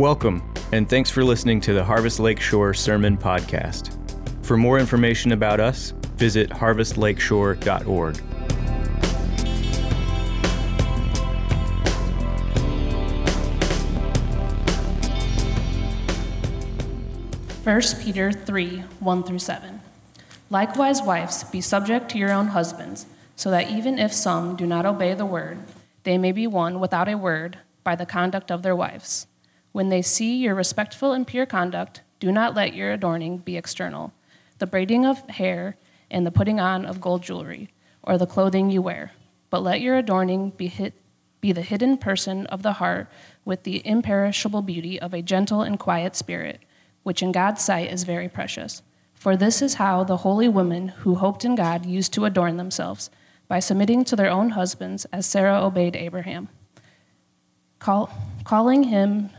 Welcome, and thanks for listening to the Harvest Lakeshore Sermon Podcast. For more information about us, visit harvestlakeshore.org. 1 Peter 3 1 through 7. Likewise, wives, be subject to your own husbands, so that even if some do not obey the word, they may be won without a word by the conduct of their wives. When they see your respectful and pure conduct, do not let your adorning be external, the braiding of hair and the putting on of gold jewelry, or the clothing you wear, but let your adorning be, hit, be the hidden person of the heart with the imperishable beauty of a gentle and quiet spirit which in God's sight is very precious. For this is how the holy women who hoped in God used to adorn themselves, by submitting to their own husbands, as Sarah obeyed Abraham, Call, calling him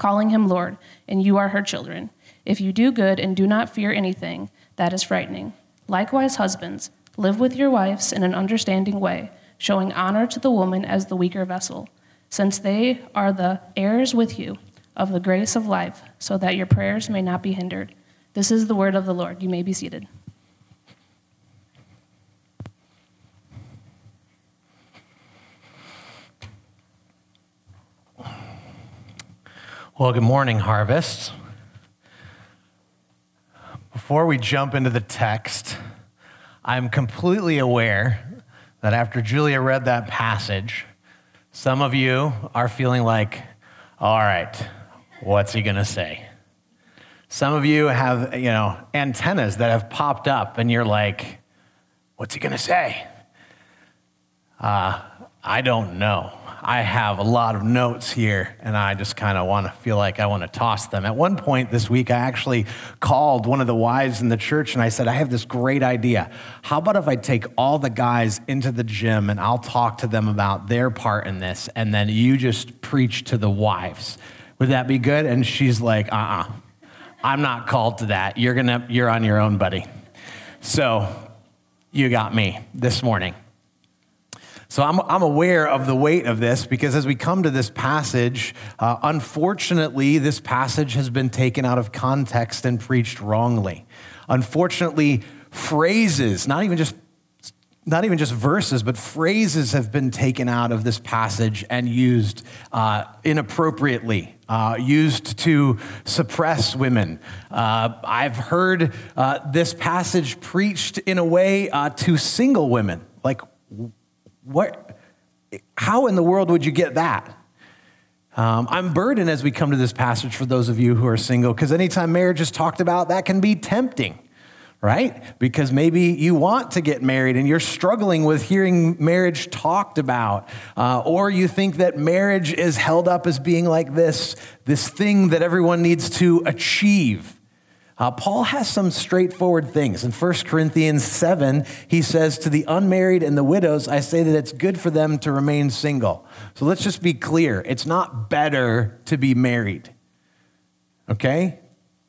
calling him Lord, and you are her children. If you do good and do not fear anything, that is frightening. Likewise, husbands, live with your wives in an understanding way, showing honor to the woman as the weaker vessel, since they are the heirs with you of the grace of life, so that your prayers may not be hindered. This is the word of the Lord. You may be seated. Well, good morning, Harvest. Before we jump into the text, I'm completely aware that after Julia read that passage, some of you are feeling like, all right, what's he going to say? Some of you have, you know, antennas that have popped up and you're like, what's he going to say? Uh, I don't know. I have a lot of notes here, and I just kind of want to feel like I want to toss them. At one point this week, I actually called one of the wives in the church and I said, I have this great idea. How about if I take all the guys into the gym and I'll talk to them about their part in this, and then you just preach to the wives? Would that be good? And she's like, uh uh-uh. uh, i am not called to that. You're, gonna, you're on your own, buddy. So you got me this morning. So I'm, I'm aware of the weight of this because as we come to this passage, uh, unfortunately, this passage has been taken out of context and preached wrongly. Unfortunately, phrases, not even just not even just verses, but phrases have been taken out of this passage and used uh, inappropriately, uh, used to suppress women. Uh, I've heard uh, this passage preached in a way uh, to single women. Like, what? How in the world would you get that? Um, I'm burdened as we come to this passage for those of you who are single, because anytime marriage is talked about, that can be tempting right? Because maybe you want to get married and you're struggling with hearing marriage talked about, uh, or you think that marriage is held up as being like this, this thing that everyone needs to achieve. Uh, Paul has some straightforward things. In 1 Corinthians 7, he says, To the unmarried and the widows, I say that it's good for them to remain single. So let's just be clear it's not better to be married. Okay?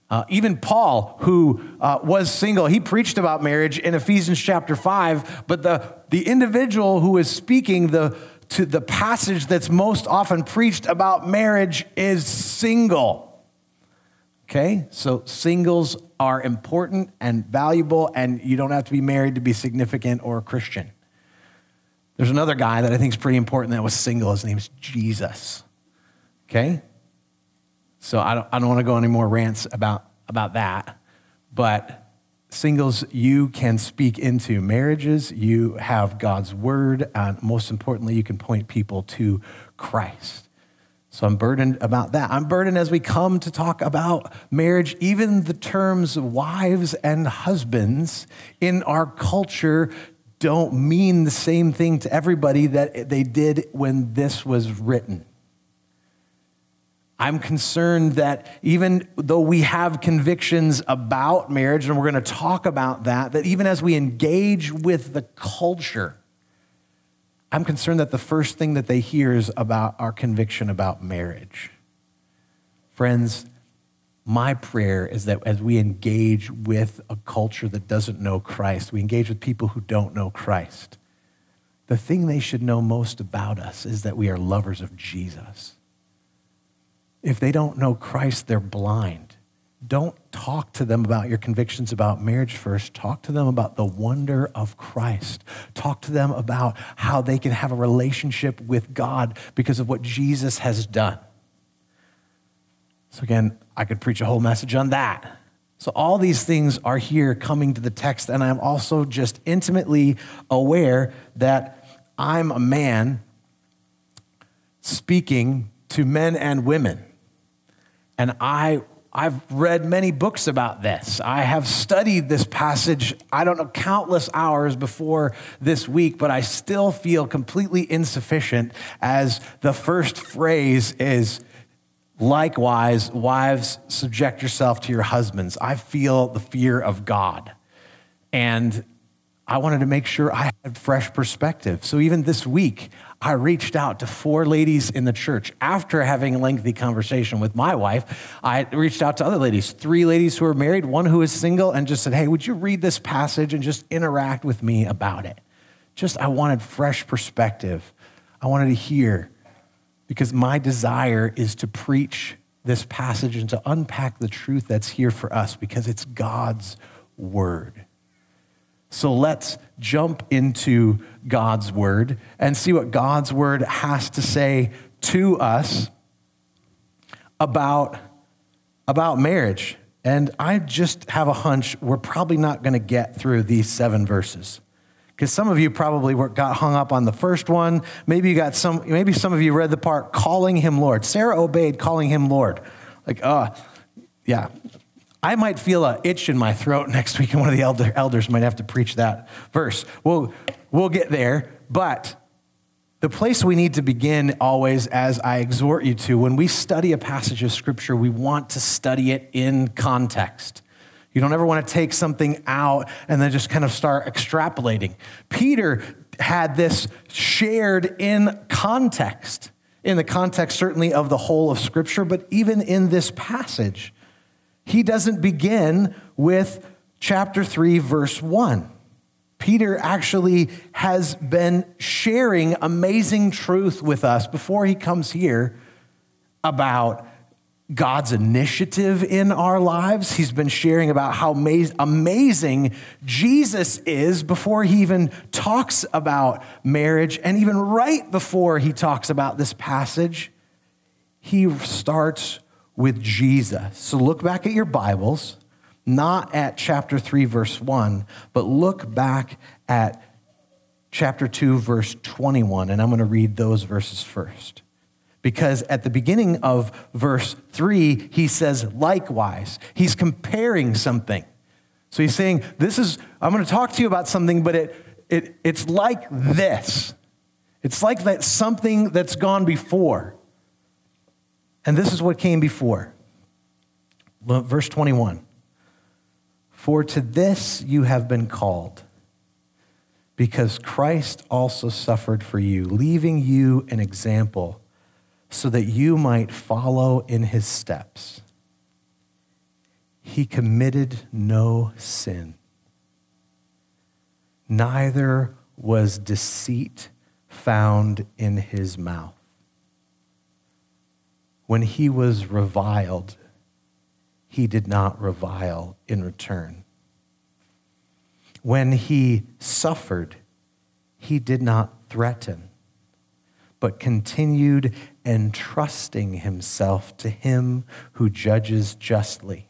Uh, even Paul, who uh, was single, he preached about marriage in Ephesians chapter 5, but the, the individual who is speaking the, to the passage that's most often preached about marriage is single. Okay? So singles are important and valuable, and you don't have to be married to be significant or a Christian. There's another guy that I think is pretty important that was single. His name is Jesus. Okay? So I don't, I don't want to go any more rants about, about that. But singles, you can speak into marriages. You have God's word. And most importantly, you can point people to Christ. So I'm burdened about that. I'm burdened as we come to talk about marriage, even the terms wives and husbands in our culture don't mean the same thing to everybody that they did when this was written. I'm concerned that even though we have convictions about marriage, and we're going to talk about that, that even as we engage with the culture, I'm concerned that the first thing that they hear is about our conviction about marriage. Friends, my prayer is that as we engage with a culture that doesn't know Christ, we engage with people who don't know Christ, the thing they should know most about us is that we are lovers of Jesus If they don't know Christ, they're blind. Don't talk to them about your convictions about marriage first. Talk to them about the wonder of Christ. Talk to them about how they can have a relationship with God because of what Jesus has done. So, again, I could preach a whole message on that. So, all these things are here coming to the text, and I'm also just intimately aware that I'm a man speaking to men and women. And I I've read many books about this. I have studied this passage, I don't know, countless hours before this week, but I still feel completely insufficient as the first phrase is likewise, wives, subject yourself to your husbands. I feel the fear of God. And I wanted to make sure I had fresh perspective. So even this week, I reached out to four ladies in the church. After having a lengthy conversation with my wife, I reached out to other ladies, three ladies who are married, one who is single, and just said, Hey, would you read this passage and just interact with me about it? Just, I wanted fresh perspective. I wanted to hear because my desire is to preach this passage and to unpack the truth that's here for us because it's God's word. So let's jump into God's word and see what God's word has to say to us about, about marriage. And I just have a hunch we're probably not going to get through these seven verses. Because some of you probably were, got hung up on the first one. Maybe you got some, maybe some of you read the part calling him Lord. Sarah obeyed calling him Lord. Like, uh, yeah, I might feel an itch in my throat next week, and one of the elder, elders might have to preach that verse. We'll, we'll get there, but the place we need to begin always, as I exhort you to, when we study a passage of Scripture, we want to study it in context. You don't ever want to take something out and then just kind of start extrapolating. Peter had this shared in context, in the context certainly of the whole of Scripture, but even in this passage. He doesn't begin with chapter 3, verse 1. Peter actually has been sharing amazing truth with us before he comes here about God's initiative in our lives. He's been sharing about how amazing Jesus is before he even talks about marriage. And even right before he talks about this passage, he starts with Jesus. So look back at your Bibles, not at chapter 3, verse 1, but look back at chapter 2, verse 21. And I'm going to read those verses first. Because at the beginning of verse 3, he says, likewise. He's comparing something. So he's saying, This is, I'm going to talk to you about something, but it, it, it's like this. It's like that something that's gone before. And this is what came before. Verse 21 For to this you have been called, because Christ also suffered for you, leaving you an example, so that you might follow in his steps. He committed no sin, neither was deceit found in his mouth when he was reviled, he did not revile in return. When he suffered, he did not threaten, but continued entrusting himself to him who judges justly.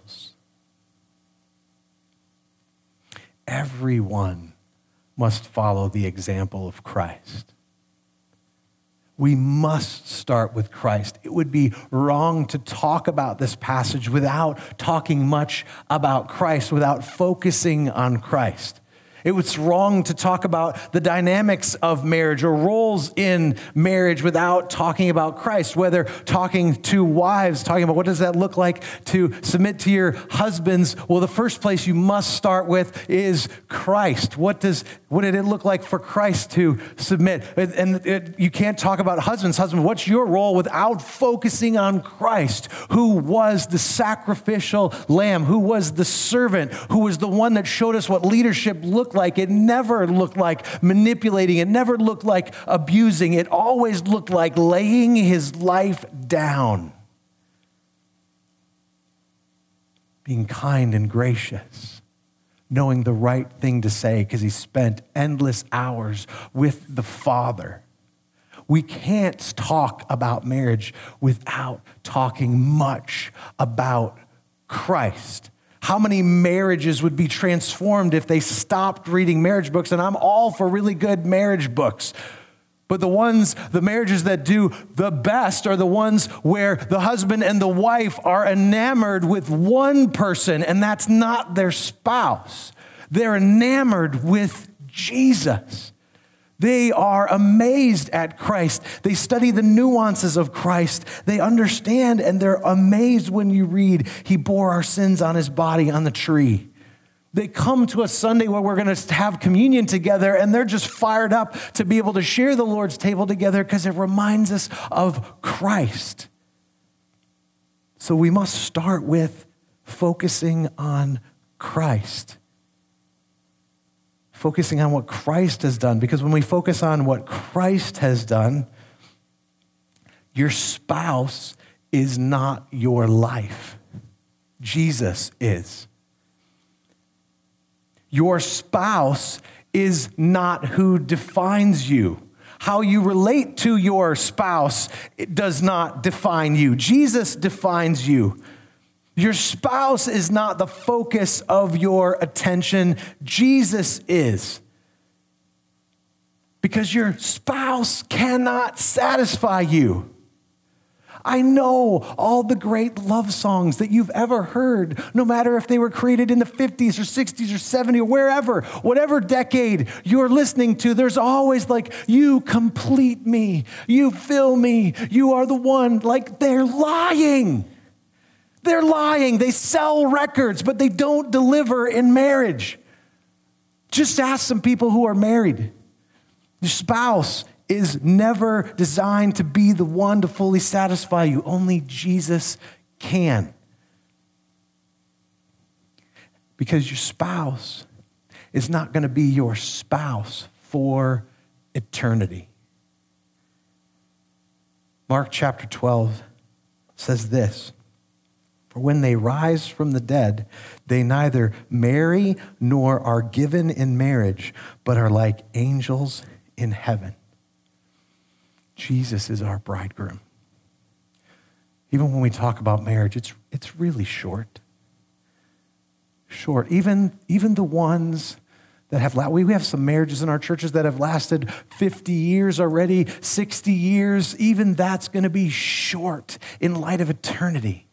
Everyone must follow the example of Christ. We must start with Christ. It would be wrong to talk about this passage without talking much about Christ, without focusing on Christ. It was wrong to talk about the dynamics of marriage or roles in marriage without talking about Christ, whether talking to wives, talking about what does that look like to submit to your husbands. Well, the first place you must start with is Christ. What does what did it look like for Christ to submit? And it, you can't talk about husbands. Husband, what's your role without focusing on Christ, who was the sacrificial lamb, who was the servant, who was the one that showed us what leadership looked looked like. It never looked like manipulating. It never looked like abusing. It always looked like laying his life down, being kind and gracious, knowing the right thing to say because he spent endless hours with the Father. We can't talk about marriage without talking much about Christ how many marriages would be transformed if they stopped reading marriage books. And I'm all for really good marriage books. But the ones, the marriages that do the best are the ones where the husband and the wife are enamored with one person, and that's not their spouse. They're enamored with Jesus. They are amazed at Christ. They study the nuances of Christ. They understand and they're amazed when you read, He bore our sins on His body on the tree. They come to a Sunday where we're going to have communion together and they're just fired up to be able to share the Lord's table together because it reminds us of Christ. So we must start with focusing on Christ focusing on what Christ has done. Because when we focus on what Christ has done, your spouse is not your life, Jesus is. Your spouse is not who defines you. How you relate to your spouse does not define you. Jesus defines you. Your spouse is not the focus of your attention, Jesus is. Because your spouse cannot satisfy you. I know all the great love songs that you've ever heard, no matter if they were created in the 50s or 60s or 70s or wherever, whatever decade you're listening to, there's always like, you complete me, you fill me, you are the one. Like they're lying. They're lying. They sell records, but they don't deliver in marriage. Just ask some people who are married. Your spouse is never designed to be the one to fully satisfy you, only Jesus can. Because your spouse is not going to be your spouse for eternity. Mark chapter 12 says this. For when they rise from the dead, they neither marry nor are given in marriage, but are like angels in heaven. Jesus is our bridegroom. Even when we talk about marriage, it's, it's really short. Short. Even, even the ones that have, we have some marriages in our churches that have lasted 50 years already, 60 years. Even that's going to be short in light of eternity.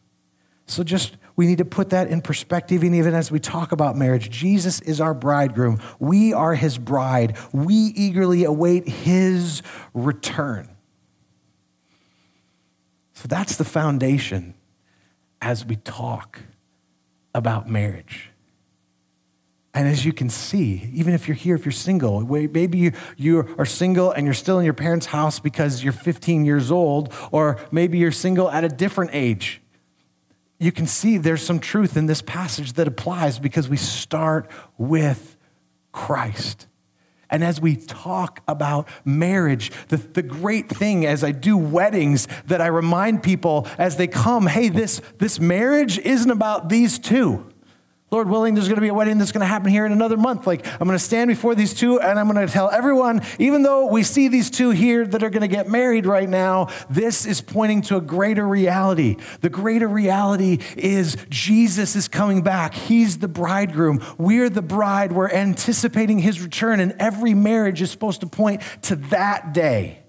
So just we need to put that in perspective, and even as we talk about marriage, Jesus is our bridegroom. We are his bride. We eagerly await his return. So that's the foundation as we talk about marriage. And as you can see, even if you're here, if you're single, maybe you, you are single and you're still in your parents' house because you're 15 years old, or maybe you're single at a different age you can see there's some truth in this passage that applies because we start with Christ. And as we talk about marriage, the, the great thing as I do weddings that I remind people as they come, hey, this, this marriage isn't about these two. Lord willing, there's going to be a wedding that's going to happen here in another month. Like, I'm going to stand before these two and I'm going to tell everyone, even though we see these two here that are going to get married right now, this is pointing to a greater reality. The greater reality is Jesus is coming back. He's the bridegroom. We're the bride. We're anticipating his return, and every marriage is supposed to point to that day.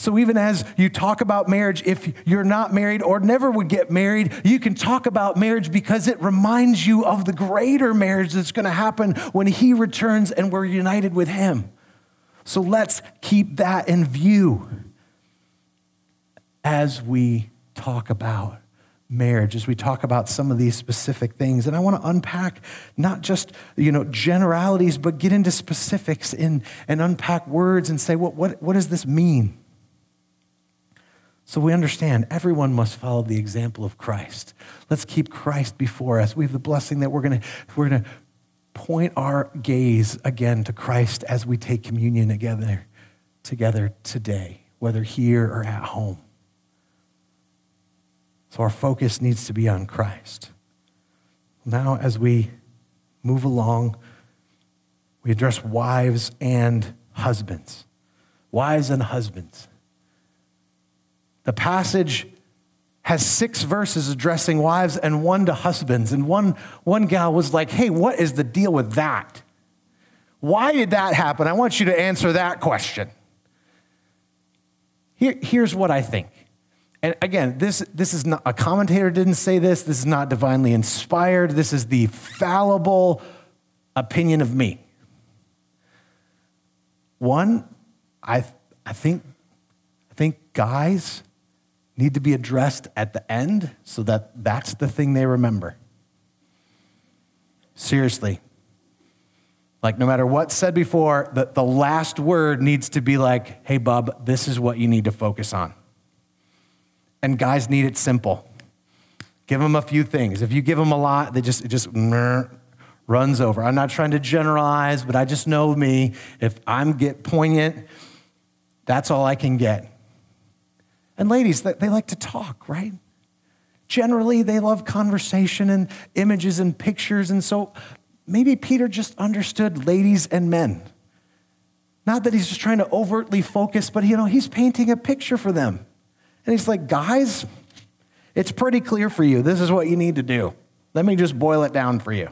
So, even as you talk about marriage, if you're not married or never would get married, you can talk about marriage because it reminds you of the greater marriage that's going to happen when He returns and we're united with Him. So, let's keep that in view as we talk about marriage as we talk about some of these specific things and i want to unpack not just you know generalities but get into specifics in, and unpack words and say what, what, what does this mean so we understand everyone must follow the example of Christ. Let's keep Christ before us. We have the blessing that we're going to we're going to point our gaze again to Christ as we take communion together together today, whether here or at home. So our focus needs to be on Christ. Now as we move along, we address wives and husbands. Wives and husbands. The passage has six verses addressing wives and one to husbands. And one, one gal was like, hey, what is the deal with that? Why did that happen? I want you to answer that question. Here, here's what I think. And again, this, this is not a commentator didn't say this. This is not divinely inspired. This is the fallible opinion of me. One, I, I think I think guys need to be addressed at the end so that that's the thing they remember. Seriously. Like, no matter what's said before, the, the last word needs to be like, hey, bub, this is what you need to focus on. And guys need it simple. Give them a few things. If you give them a lot, they just, it just runs over. I'm not trying to generalize, but I just know me. If I'm get poignant, that's all I can get. And ladies, they like to talk, right? Generally, they love conversation and images and pictures. And so maybe Peter just understood ladies and men. Not that he's just trying to overtly focus, but you know, he's painting a picture for them. And he's like, guys, it's pretty clear for you. This is what you need to do. Let me just boil it down for you.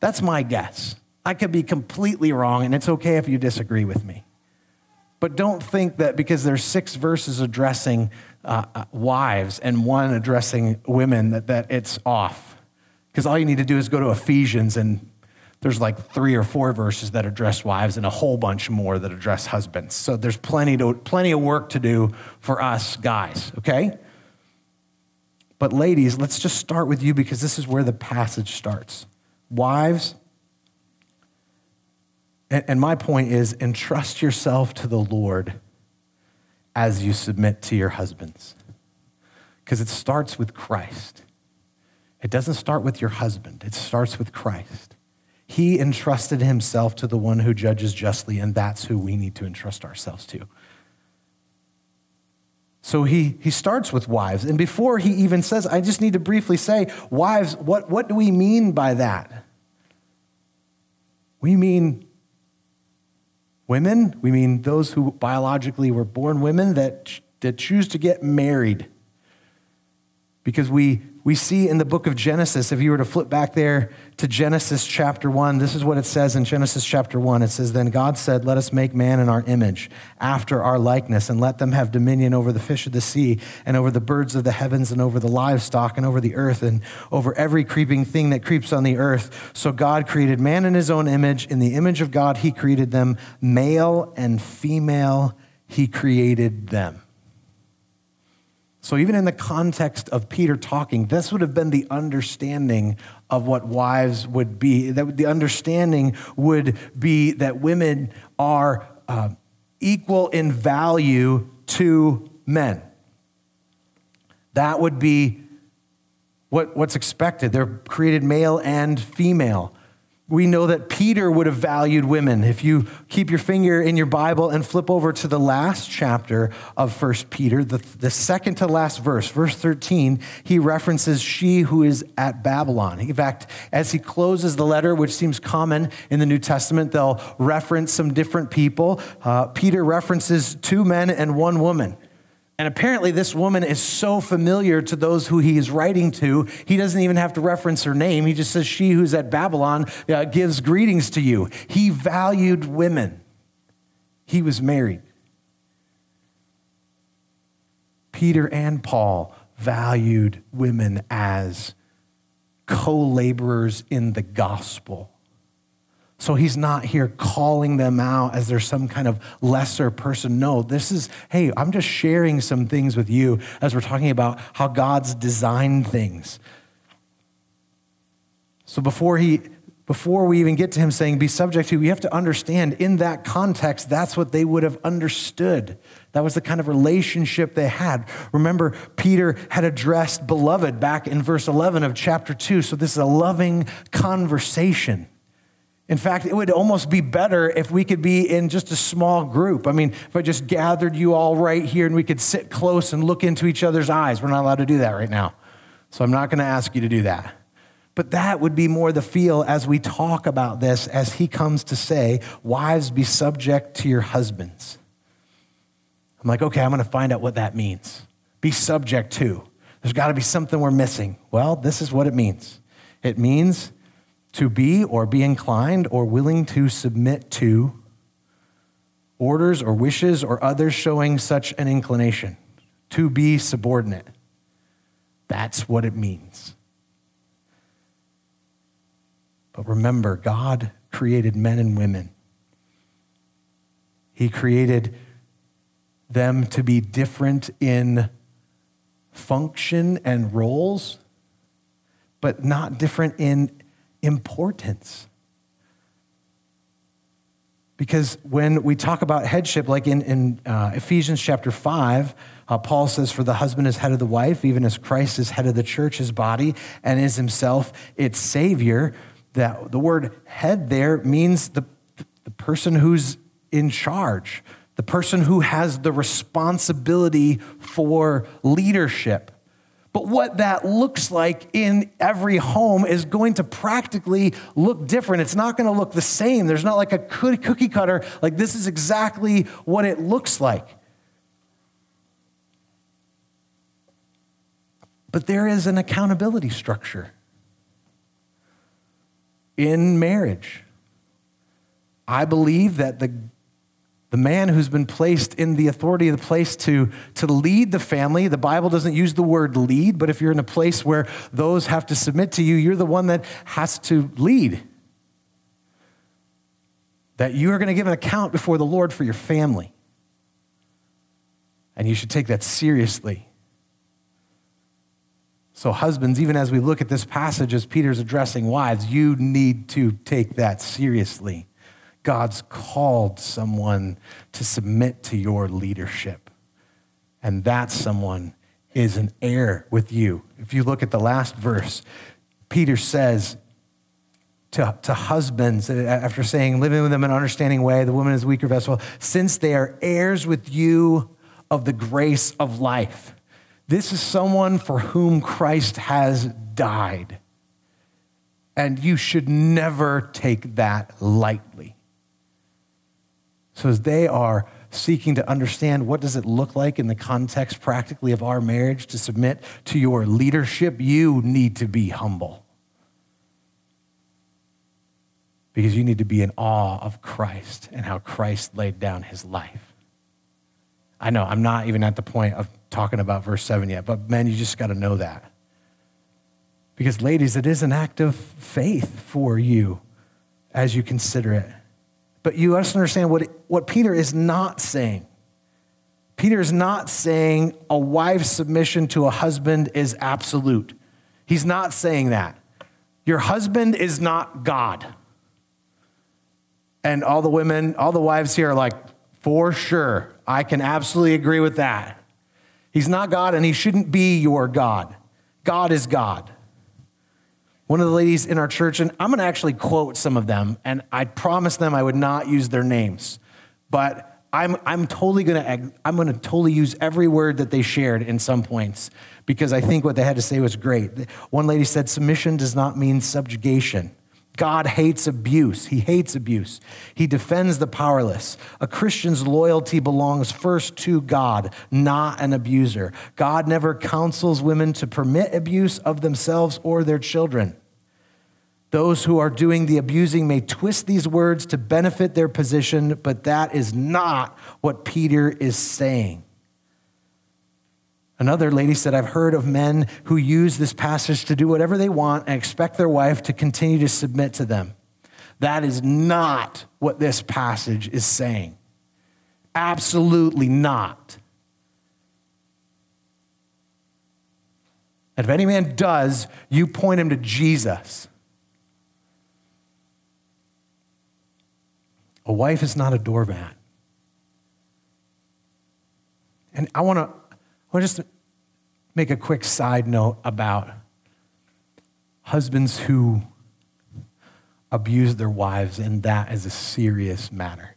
That's my guess. I could be completely wrong, and it's okay if you disagree with me. But don't think that because there's six verses addressing uh, uh, wives and one addressing women that, that it's off. Because all you need to do is go to Ephesians and there's like three or four verses that address wives and a whole bunch more that address husbands. So there's plenty, to, plenty of work to do for us guys, okay? But ladies, let's just start with you because this is where the passage starts. Wives, and, my point is entrust yourself to the Lord as you submit to your husbands. Because it starts with Christ. It doesn't start with your husband, it starts with Christ. He entrusted himself to the one who judges justly, and that's who we need to entrust ourselves to. So he, he starts with wives. And before he even says, I just need to briefly say, wives, what, what do we mean by that? We mean Women, we mean those who biologically were born women that, that choose to get married. Because we, we see in the book of Genesis, if you were to flip back there to Genesis chapter 1, this is what it says in Genesis chapter 1. It says, Then God said, Let us make man in our image, after our likeness, and let them have dominion over the fish of the sea, and over the birds of the heavens, and over the livestock, and over the earth, and over every creeping thing that creeps on the earth. So God created man in his own image. In the image of God, he created them, male and female, he created them. So, even in the context of Peter talking, this would have been the understanding of what wives would be. That the understanding would be that women are uh, equal in value to men. That would be what, what's expected. They're created male and female we know that Peter would have valued women. If you keep your finger in your Bible and flip over to the last chapter of 1 Peter, the, the second to last verse, verse 13, he references she who is at Babylon. In fact, as he closes the letter, which seems common in the New Testament, they'll reference some different people. Uh, Peter references two men and one woman. And apparently, this woman is so familiar to those who he is writing to, he doesn't even have to reference her name. He just says, She who's at Babylon uh, gives greetings to you. He valued women, he was married. Peter and Paul valued women as co laborers in the gospel. So he's not here calling them out as they're some kind of lesser person. No, this is, hey, I'm just sharing some things with you as we're talking about how God's designed things. So before he before we even get to him saying be subject to, we have to understand in that context, that's what they would have understood. That was the kind of relationship they had. Remember, Peter had addressed beloved back in verse 11 of chapter 2. So this is a loving conversation. In fact, it would almost be better if we could be in just a small group. I mean, if I just gathered you all right here and we could sit close and look into each other's eyes. We're not allowed to do that right now. So I'm not going to ask you to do that. But that would be more the feel as we talk about this, as he comes to say, Wives, be subject to your husbands. I'm like, okay, I'm going to find out what that means. Be subject to. There's got to be something we're missing. Well, this is what it means it means to be or be inclined or willing to submit to orders or wishes or others showing such an inclination, to be subordinate. That's what it means. But remember, God created men and women. He created them to be different in function and roles, but not different in importance. Because when we talk about headship, like in, in uh, Ephesians chapter 5, uh, Paul says, For the husband is head of the wife, even as Christ is head of the church, his body, and is himself its Savior. That the word head there means the, the person who's in charge, the person who has the responsibility for leadership. But what that looks like in every home is going to practically look different. It's not going to look the same. There's not like a cookie cutter, like this is exactly what it looks like. But there is an accountability structure in marriage. I believe that the the man who's been placed in the authority of the place to, to lead the family. The Bible doesn't use the word lead, but if you're in a place where those have to submit to you, you're the one that has to lead. That you are going to give an account before the Lord for your family. And you should take that seriously. So, husbands, even as we look at this passage as Peter's addressing wives, you need to take that seriously. God's called someone to submit to your leadership. And that someone is an heir with you. If you look at the last verse, Peter says to, to husbands, after saying, living with them in an understanding way, the woman is a weaker vessel, since they are heirs with you of the grace of life. This is someone for whom Christ has died. And you should never take that lightly. So as they are seeking to understand what does it look like in the context practically of our marriage to submit to your leadership, you need to be humble. Because you need to be in awe of Christ and how Christ laid down his life. I know I'm not even at the point of talking about verse 7 yet, but men, you just got to know that. Because, ladies, it is an act of faith for you as you consider it. But you must understand what, what Peter is not saying. Peter is not saying a wife's submission to a husband is absolute. He's not saying that. Your husband is not God. And all the women, all the wives here are like, for sure, I can absolutely agree with that. He's not God and he shouldn't be your God. God is God one of the ladies in our church, and I'm going to actually quote some of them, and I promised them I would not use their names, but I'm, I'm totally going to I'm going to totally use every word that they shared in some points because I think what they had to say was great. One lady said, "Submission does not mean subjugation." God hates abuse. He hates abuse. He defends the powerless. A Christian's loyalty belongs first to God, not an abuser. God never counsels women to permit abuse of themselves or their children. Those who are doing the abusing may twist these words to benefit their position, but that is not what Peter is saying. Another lady said, I've heard of men who use this passage to do whatever they want and expect their wife to continue to submit to them. That is not what this passage is saying. Absolutely not. And if any man does, you point him to Jesus. A wife is not a doormat. And I want to Just make a quick side note about husbands who abuse their wives, and that is a serious matter.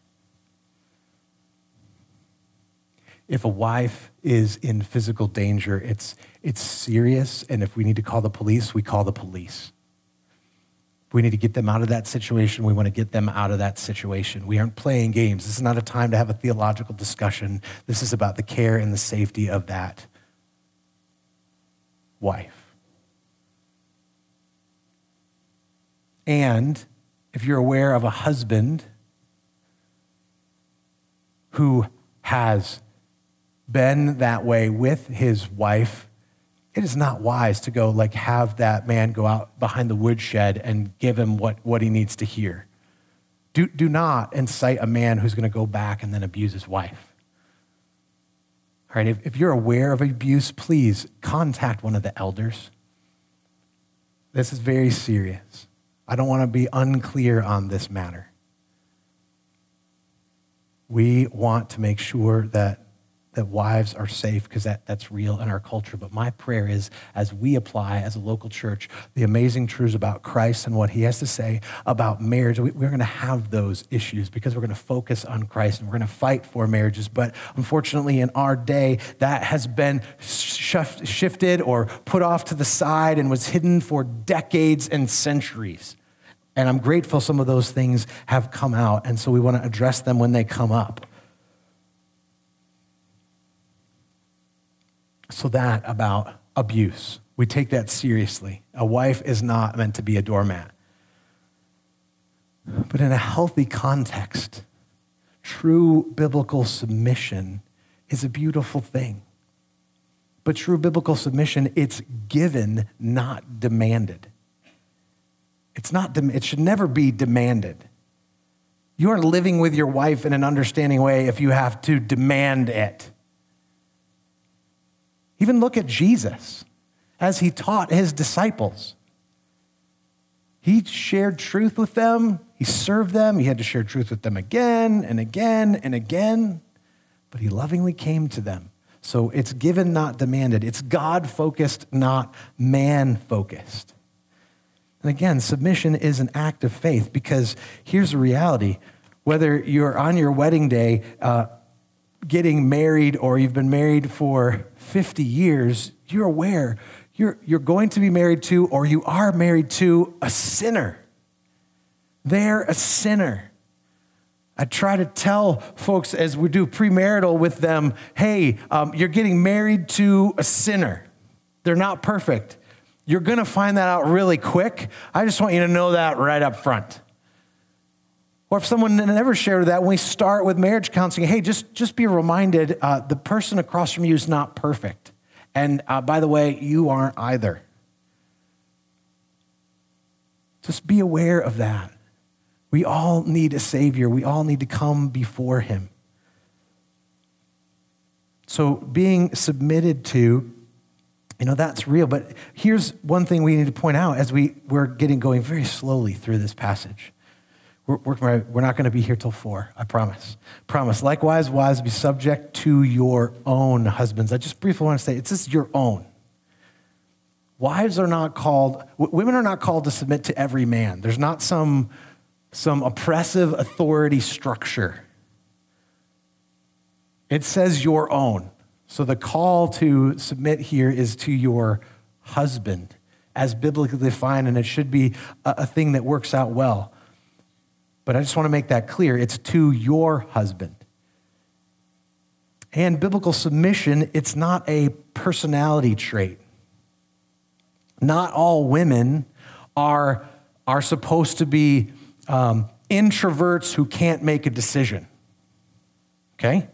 If a wife is in physical danger, it's, it's serious, and if we need to call the police, we call the police. We need to get them out of that situation, we want to get them out of that situation. We aren't playing games. This is not a time to have a theological discussion. This is about the care and the safety of that wife. And if you're aware of a husband who has been that way with his wife, it is not wise to go like have that man go out behind the woodshed and give him what, what he needs to hear. Do, do not incite a man who's going to go back and then abuse his wife. All right, if, if you're aware of abuse, please contact one of the elders. This is very serious. I don't want to be unclear on this matter. We want to make sure that that wives are safe because that, that's real in our culture. But my prayer is as we apply as a local church the amazing truths about Christ and what he has to say about marriage, we, we're going to have those issues because we're going to focus on Christ and we're going to fight for marriages. But unfortunately, in our day, that has been shifted or put off to the side and was hidden for decades and centuries. And I'm grateful some of those things have come out. And so we want to address them when they come up. So, that about abuse, we take that seriously. A wife is not meant to be a doormat. But in a healthy context, true biblical submission is a beautiful thing. But true biblical submission, it's given, not demanded. It's not, it should never be demanded. You aren't living with your wife in an understanding way if you have to demand it. Even look at Jesus as he taught his disciples. He shared truth with them, he served them, he had to share truth with them again and again and again, but he lovingly came to them. So it's given, not demanded. It's God focused, not man focused. And again, submission is an act of faith because here's the reality whether you're on your wedding day, uh, getting married, or you've been married for 50 years, you're aware you're, you're going to be married to, or you are married to, a sinner. They're a sinner. I try to tell folks as we do premarital with them hey, um, you're getting married to a sinner. They're not perfect. You're going to find that out really quick. I just want you to know that right up front. Or if someone never shared that, when we start with marriage counseling, hey, just, just be reminded uh, the person across from you is not perfect. And uh, by the way, you aren't either. Just be aware of that. We all need a Savior, we all need to come before Him. So being submitted to, you know, that's real. But here's one thing we need to point out as we, we're getting going very slowly through this passage. We're, we're, we're not going to be here till four, I promise. Promise. Likewise, wives, be subject to your own husbands. I just briefly want to say it's just your own. Wives are not called, women are not called to submit to every man. There's not some, some oppressive authority structure. It says your own. So the call to submit here is to your husband as biblically defined, and it should be a, a thing that works out well. But I just want to make that clear. It's to your husband. And biblical submission, it's not a personality trait. Not all women are, are supposed to be um, introverts who can't make a decision. Okay?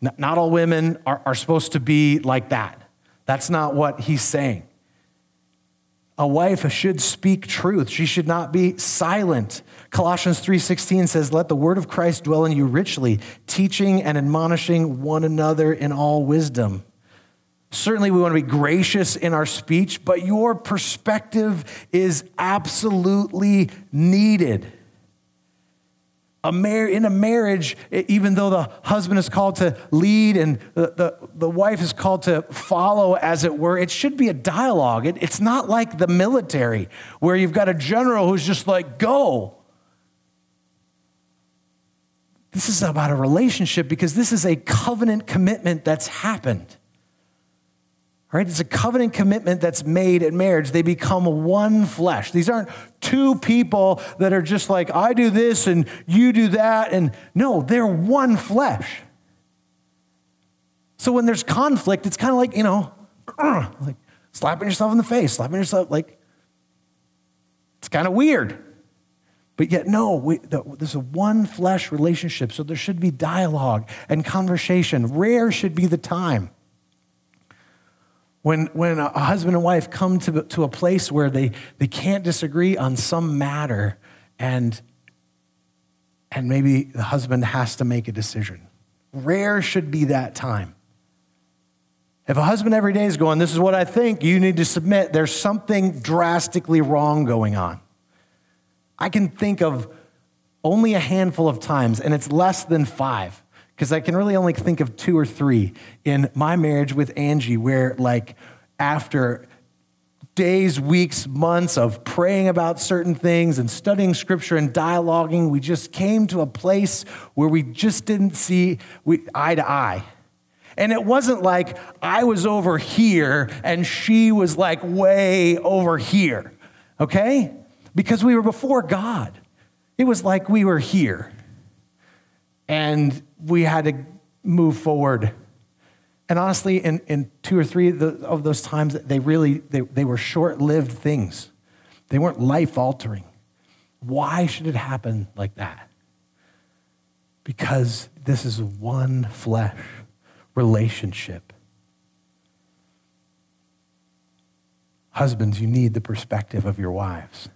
Not all women are, are supposed to be like that. That's not what he's saying. A wife should speak truth. She should not be silent. Colossians 3:16 says, "Let the word of Christ dwell in you richly, teaching and admonishing one another in all wisdom." Certainly we want to be gracious in our speech, but your perspective is absolutely needed a mar- in a marriage, even though the husband is called to lead and the, the, the wife is called to follow, as it were, it should be a dialogue. It, it's not like the military where you've got a general who's just like, go. This is about a relationship because this is a covenant commitment that's happened. Right? It's a covenant commitment that's made in marriage. They become one flesh. These aren't two people that are just like, I do this and you do that. And no, they're one flesh. So when there's conflict, it's kind of like, you know, like slapping yourself in the face, slapping yourself, like, it's kind of weird. But yet, no, we, there's a one flesh relationship, so there should be dialogue and conversation. Rare should be the time when, when a husband and wife come to, to a place where they, they can't disagree on some matter and, and maybe the husband has to make a decision. Rare should be that time. If a husband every day is going, This is what I think, you need to submit, there's something drastically wrong going on. I can think of only a handful of times, and it's less than five, because I can really only think of two or three in my marriage with Angie, where, like, after days, weeks, months of praying about certain things and studying scripture and dialoguing, we just came to a place where we just didn't see eye to eye. And it wasn't like I was over here and she was like way over here, okay? Because we were before God. It was like we were here. And we had to move forward. And honestly, in, in two or three of, the, of those times, they really they, they were short-lived things. They weren't life-altering. Why should it happen like that? Because this is one flesh relationship. Husbands, you need the perspective of your wives.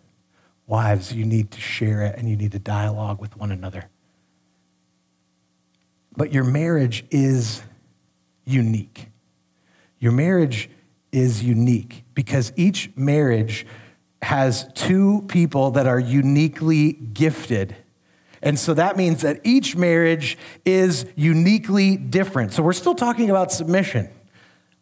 Wives, you need to share it and you need to dialogue with one another. But your marriage is unique. Your marriage is unique because each marriage has two people that are uniquely gifted. And so that means that each marriage is uniquely different. So we're still talking about submission.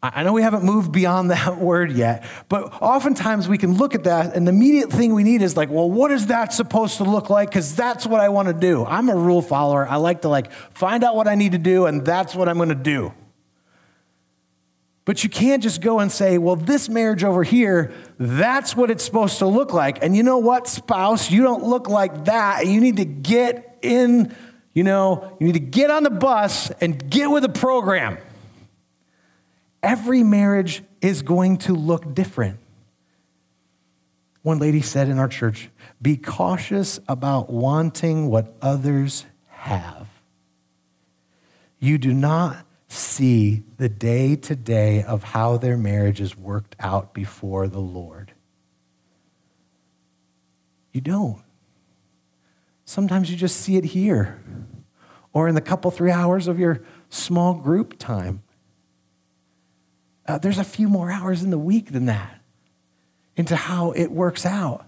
I know we haven't moved beyond that word yet, but oftentimes we can look at that, and the immediate thing we need is like, well, what is that supposed to look like? Because that's what I want to do. I'm a rule follower. I like to like find out what I need to do, and that's what I'm going to do. But you can't just go and say, well, this marriage over here, that's what it's supposed to look like. And you know what, spouse, you don't look like that. And you need to get in, you know, you need to get on the bus and get with the program every marriage is going to look different. One lady said in our church, be cautious about wanting what others have. You do not see the day to day of how their marriage is worked out before the Lord. You don't. Sometimes you just see it here or in the couple, three hours of your small group time. Uh, there's a few more hours in the week than that into how it works out.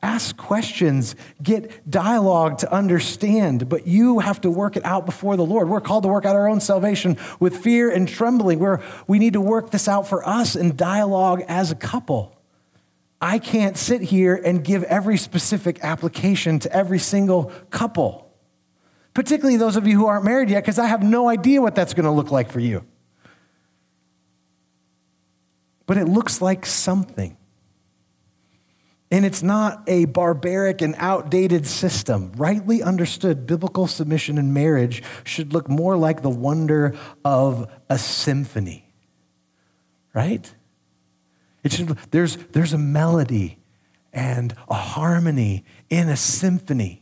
Ask questions, get dialogue to understand, but you have to work it out before the Lord. We're called to work out our own salvation with fear and trembling. Where we need to work this out for us in dialogue as a couple. I can't sit here and give every specific application to every single couple, particularly those of you who aren't married yet, because I have no idea what that's going to look like for you but it looks like something. And it's not a barbaric and outdated system. Rightly understood, biblical submission in marriage should look more like the wonder of a symphony, right? It should, there's, there's a melody and a harmony in a symphony.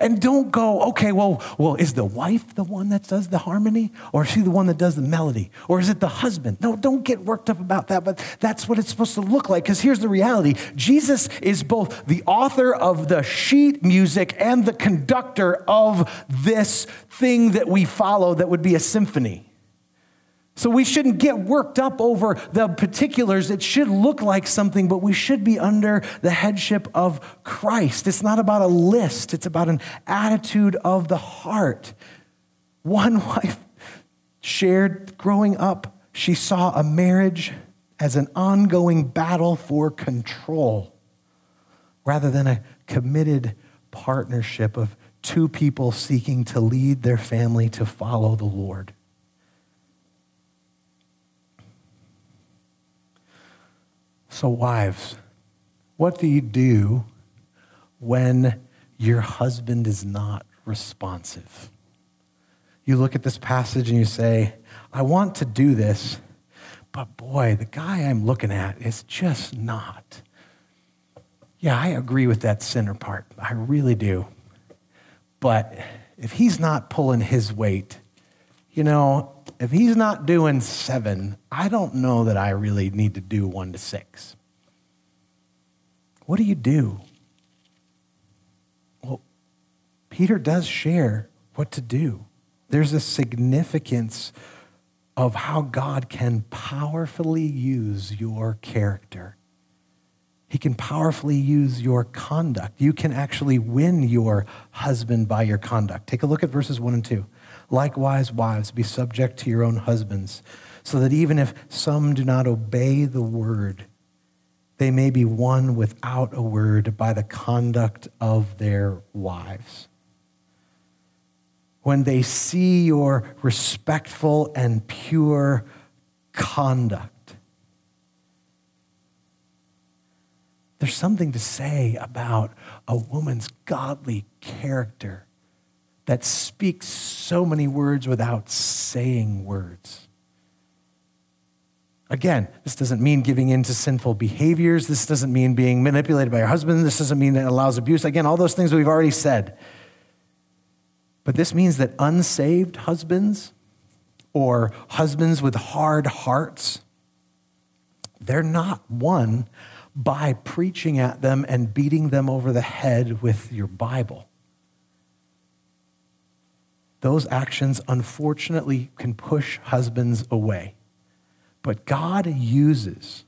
And don't go, okay, well, well, is the wife the one that does the harmony? Or is she the one that does the melody? Or is it the husband? No, don't get worked up about that, but that's what it's supposed to look like. Because here's the reality Jesus is both the author of the sheet music and the conductor of this thing that we follow that would be a symphony. So we shouldn't get worked up over the particulars. It should look like something, but we should be under the headship of Christ. It's not about a list, it's about an attitude of the heart. One wife shared growing up, she saw a marriage as an ongoing battle for control rather than a committed partnership of two people seeking to lead their family to follow the Lord. So, wives, what do you do when your husband is not responsive? You look at this passage and you say, I want to do this, but boy, the guy I'm looking at is just not. Yeah, I agree with that sinner part. I really do. But if he's not pulling his weight, you know, if he's not doing seven, I don't know that I really need to do one to six. What do you do? Well, Peter does share what to do. There's a significance of how God can powerfully use your character. He can powerfully use your conduct. You can actually win your husband by your conduct. Take a look at verses 1 and 2. Likewise, wives, be subject to your own husbands, so that even if some do not obey the word, they may be won without a word by the conduct of their wives. When they see your respectful and pure conduct, there's something to say about a woman's godly character that speaks so many words without saying words. Again, this doesn't mean giving in to sinful behaviors. This doesn't mean being manipulated by your husband. This doesn't mean that it allows abuse. Again, all those things we've already said. But this means that unsaved husbands or husbands with hard hearts, they're not won by preaching at them and beating them over the head with your Bible those actions unfortunately can push husbands away. But God uses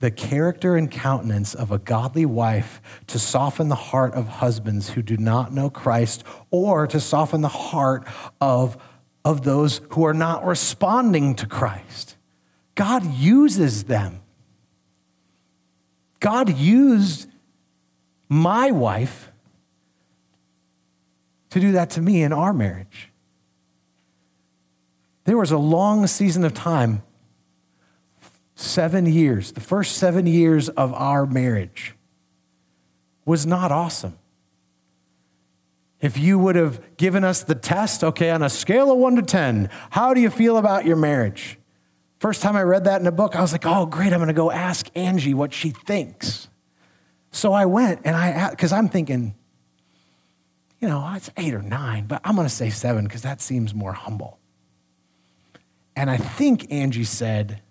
the character and countenance of a godly wife to soften the heart of husbands who do not know Christ or to soften the heart of, of those who are not responding to Christ. God uses them. God used my wife to do that to me in our marriage. There was a long season of time, seven years, the first seven years of our marriage was not awesome. If you would have given us the test, okay, on a scale of one to 10, how do you feel about your marriage? First time I read that in a book, I was like, oh, great, I'm gonna go ask Angie what she thinks. So I went and I, because I'm thinking, you know, it's eight or nine, but I'm going to say seven because that seems more humble. And I think Angie said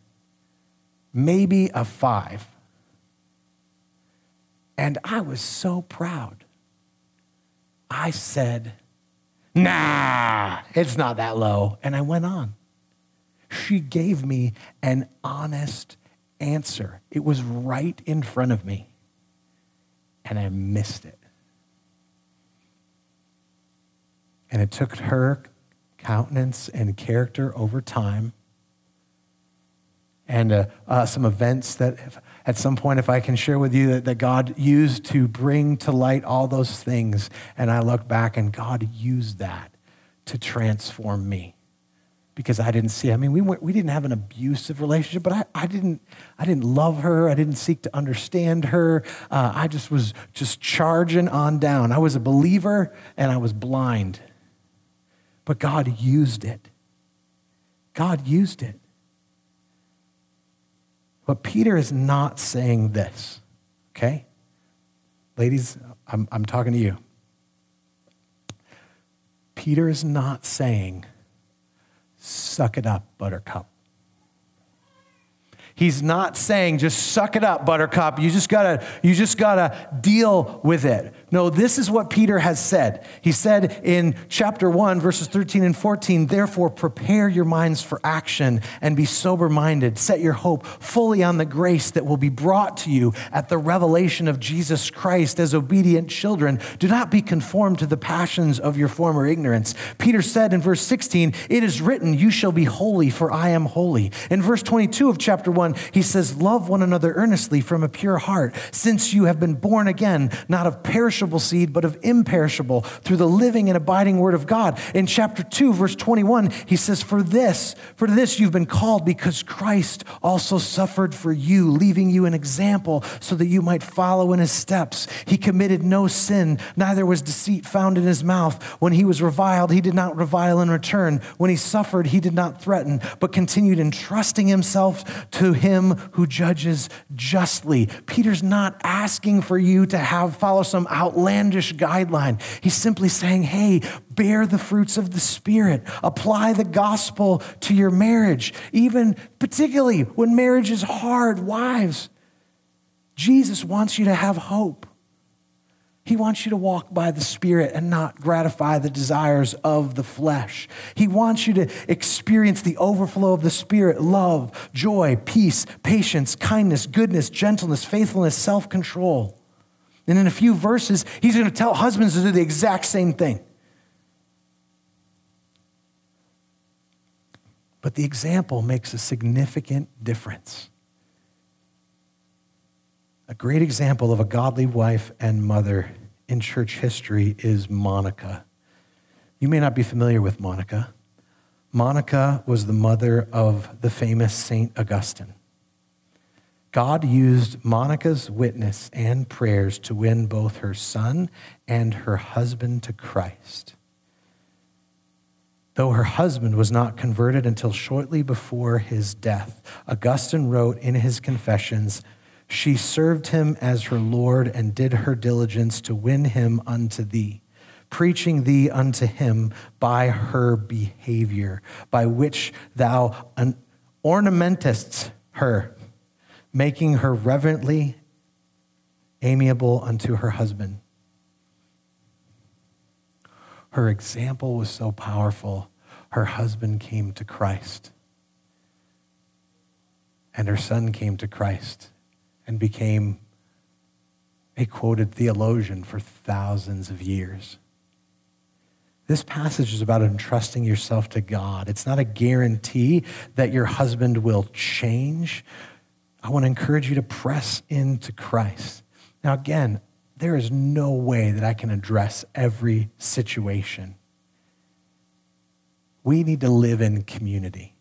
maybe a five. And I was so proud. I said, nah, it's not that low. And I went on. She gave me an honest answer. It was right in front of me. And I missed it. And it took her countenance and character over time. And uh, uh, some events that if, at some point if i can share with you that, that god used to bring to light all those things. And i look back and god used that to transform me. Because i didn't see i mean we, we didn't have an abusive relationship but I, I, didn't, I didn't love her. I didn't seek to understand her. Uh, i just was just charging on down. I was a believer and i was blind but God used it. God used it. But Peter is not saying this, okay? Ladies, I'm, I'm talking to you. Peter is not saying, suck it up, buttercup. He's not saying just suck it up, buttercup. You just gotta, you just gotta deal with it. No, this is what Peter has said. He said in chapter 1, verses 13 and 14, therefore prepare your minds for action and be sober minded. Set your hope fully on the grace that will be brought to you at the revelation of Jesus Christ as obedient children. Do not be conformed to the passions of your former ignorance. Peter said in verse 16, it is written, you shall be holy, for I am holy. In verse 22 of chapter 1, he says, love one another earnestly from a pure heart, since you have been born again, not of perishable perishable seed, but of imperishable through the living and abiding word of God. In chapter 2, verse 21, he says, For this, for this you've been called because Christ also suffered for you, leaving you an example so that you might follow in his steps. He committed no sin, neither was deceit found in his mouth. When he was reviled, he did not revile in return. When he suffered, he did not threaten, but continued entrusting himself to him who judges justly. Peter's not asking for you to have follow some out outlandish guideline. He's simply saying, hey, bear the fruits of the Spirit, apply the gospel to your marriage, even particularly when marriage is hard. Wives, Jesus wants you to have hope. He wants you to walk by the Spirit and not gratify the desires of the flesh. He wants you to experience the overflow of the Spirit love, joy, peace, patience, kindness, goodness, gentleness, faithfulness, self control. And in a few verses, he's going to tell husbands to do the exact same thing. But the example makes a significant difference. A great example of a godly wife and mother in church history is Monica. You may not be familiar with Monica. Monica was the mother of the famous St. Augustine. God used Monica's witness and prayers to win both her son and her husband to Christ. Though her husband was not converted until shortly before his death, Augustine wrote in his Confessions, She served him as her Lord and did her diligence to win him unto thee, preaching thee unto him by her behavior, by which thou ornamentest her making her reverently amiable unto her husband. Her example was so powerful, her husband came to Christ. And her son came to Christ and became a quoted theologian for thousands of years. This passage is about entrusting yourself to God. It's not a guarantee that your husband will change, I want to encourage you to press into Christ. Now, again, there is no way that I can address every situation. We need to live in community.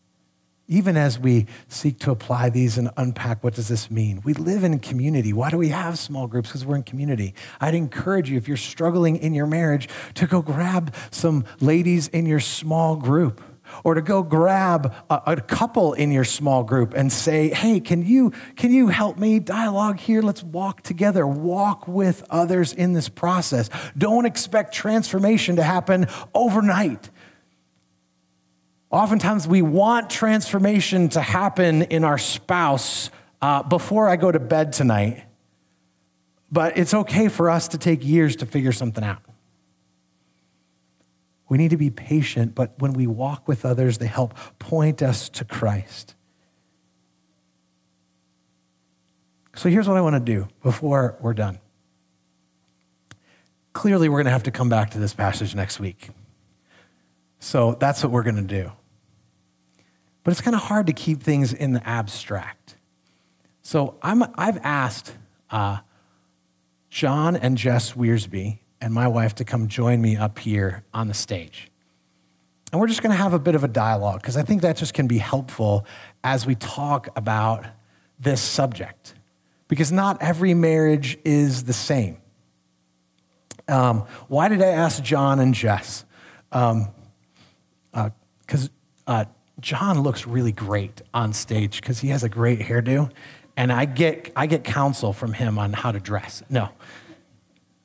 Even as we seek to apply these and unpack what does this mean? We live in community. Why do we have small groups? Because we're in community. I'd encourage you, if you're struggling in your marriage, to go grab some ladies in your small group or to go grab a, a, couple in your small group and say hey can you can you help me dialogue here? Let's walk together walk with others in this process. Don't expect transformation to happen overnight. Oftentimes we want transformation to happen in our spouse uh, before i go to bed tonight but it's okay for us to take years to figure something out we need to be patient, but when we walk with others, they help point us to Christ. So here's what I want to do before we're done. Clearly, we're going to have to come back to this passage next week. So that's what we're going to do. But it's kind of hard to keep things in the abstract. So I'm, I've asked uh, John and Jess Wiersbe and my wife to come join me up here on the stage. And we're just going to have a bit of a dialogue because I think that just can be helpful as we talk about this subject. Because not every marriage is the same. Um, why did I ask John and Jess? Because um, uh, uh, John looks really great on stage because he has a great hairdo, and I get I get counsel from him on how to dress. No,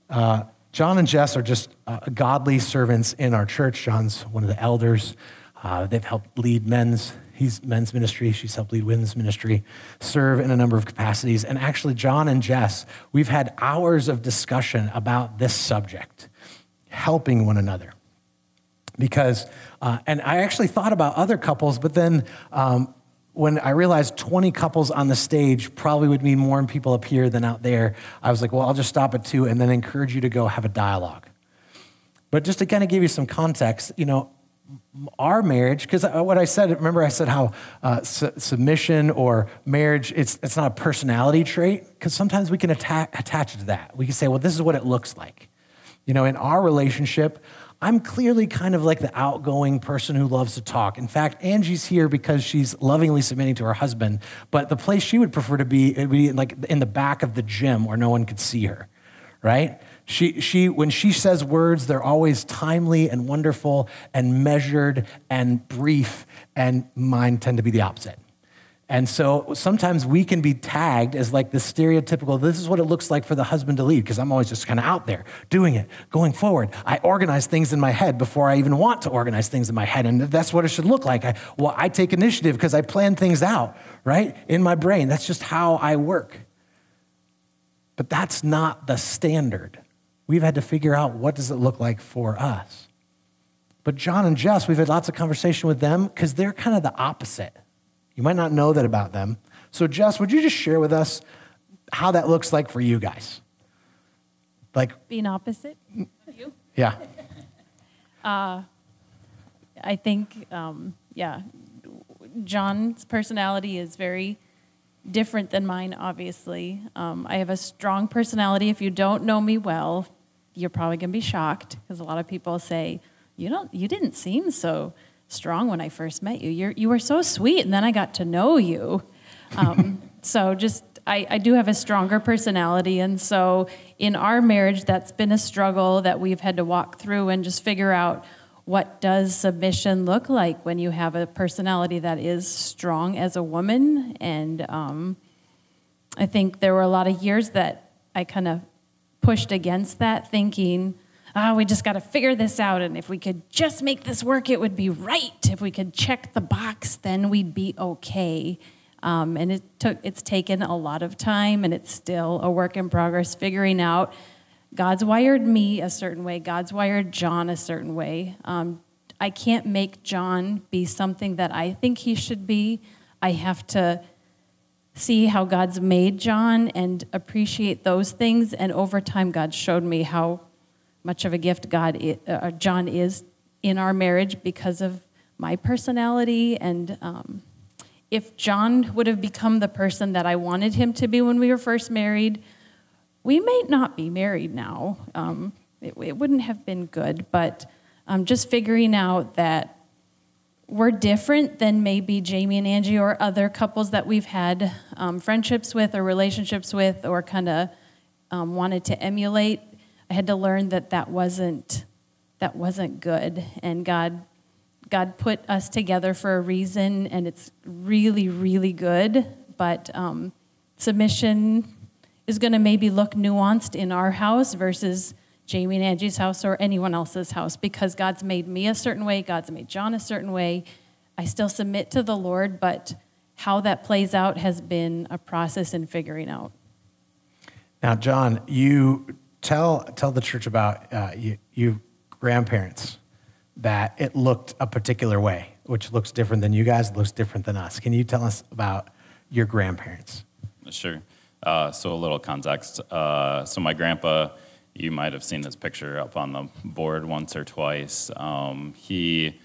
uh, John and Jess are just uh, godly servants in our church. John's one of the elders. Uh, they've helped lead men's he's men's ministry. She's helped lead women's ministry, serve in a number of capacities. And actually, John and Jess, we've had hours of discussion about this subject, helping one another. Because, uh, and I actually thought about other couples, but then um, when I realized 20 couples on the stage probably would mean more people up here than out there, I was like, well, I'll just stop at two and then encourage you to go have a dialogue. But just to kind of give you some context, you know, our marriage, because what I said, remember I said how uh, su- submission or marriage, it's, it's not a personality trait, because sometimes we can atta- attach it to that. We can say, well, this is what it looks like. You know, in our relationship, I'm clearly kind of like the outgoing person who loves to talk. In fact, Angie's here because she's lovingly submitting to her husband, but the place she would prefer to be would be like in the back of the gym where no one could see her, right? She, she, when she says words, they're always timely and wonderful and measured and brief, and mine tend to be the opposite. And so sometimes we can be tagged as like the stereotypical, this is what it looks like for the husband to lead, because I'm always just kind of out there doing it, going forward. I organize things in my head before I even want to organize things in my head. And that's what it should look like. I, well, I take initiative because I plan things out, right? In my brain. That's just how I work. But that's not the standard we've had to figure out what does it look like for us. But John and Jess, we've had lots of conversation with them because they're kind of the opposite. You might not know that about them. So, Jess, would you just share with us how that looks like for you guys? Like being opposite of you? Yeah. uh, I think, um, yeah, John's personality is very different than mine, obviously. Um, I have a strong personality. If you don't know me well, you're probably going to be shocked because a lot of people say, you, don't, you didn't seem so strong when I first met you. You're, you were so sweet, and then I got to know you. Um, so just I, I, do have a stronger personality, and so in our marriage, that's been a struggle that we've had to walk through and just figure out what does submission look like when you have a personality that is strong as a woman and um, i think there were a lot of years that i kind of pushed against that thinking oh we just got to figure this out and if we could just make this work it would be right if we could check the box then we'd be okay um, and it took it's taken a lot of time and it's still a work in progress figuring out God's wired me a certain way, God's wired John a certain way. Um, I can't make John be something that I think he should be. I have to see how God's made John and appreciate those things. And over time, God showed me how much of a gift God is, uh, John is in our marriage because of my personality. And um, if John would have become the person that I wanted him to be when we were first married, we may not be married now. Um, it, it, wouldn't have been good, but um, just figuring out that we're different than maybe Jamie and Angie or other couples that we've had um, friendships with or relationships with or kind of um, wanted to emulate. I had to learn that that wasn't that wasn't good, and God God put us together for a reason, and it's really really good. But um, submission is going to maybe look nuanced in our house versus Jamie and Angie's house or anyone else's house because God's made me a certain way, God's made John a certain way. I still submit to the Lord, but how that plays out has been a process in figuring out. Now, John, you tell tell the church about uh, you, you grandparents that it looked a particular way, which looks different than you guys, looks different than us. Can you tell us about your grandparents? Sure. Uh, so a little context. Uh, so my grandpa, you might have seen this picture up on the board once or twice. Um, he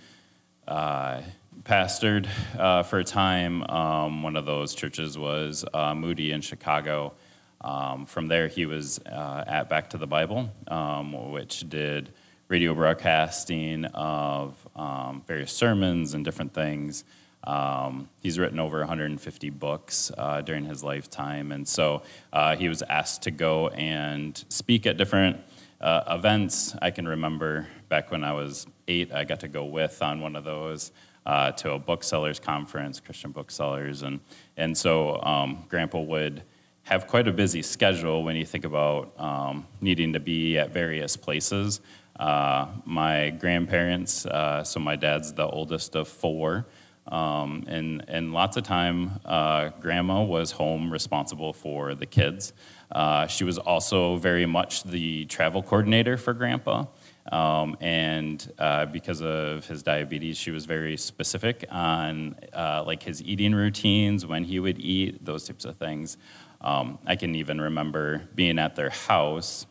uh, pastored uh, for a time. Um, one of those churches was uh, Moody in Chicago. Um, from there, he was uh, at Back to the Bible, um, which did radio broadcasting of um, various sermons and different things. Um, he's written over 150 books uh, during his lifetime, and so uh, he was asked to go and speak at different uh, events. I can remember back when I was eight, I got to go with on one of those uh, to a booksellers conference, Christian booksellers, and and so um, Grandpa would have quite a busy schedule when you think about um, needing to be at various places. Uh, my grandparents, uh, so my dad's the oldest of four, um, and, and lots of time, uh, grandma was home responsible for the kids. Uh, she was also very much the travel coordinator for grandpa. Um, and uh, because of his diabetes, she was very specific on uh, like his eating routines, when he would eat, those types of things. Um, I can even remember being at their house.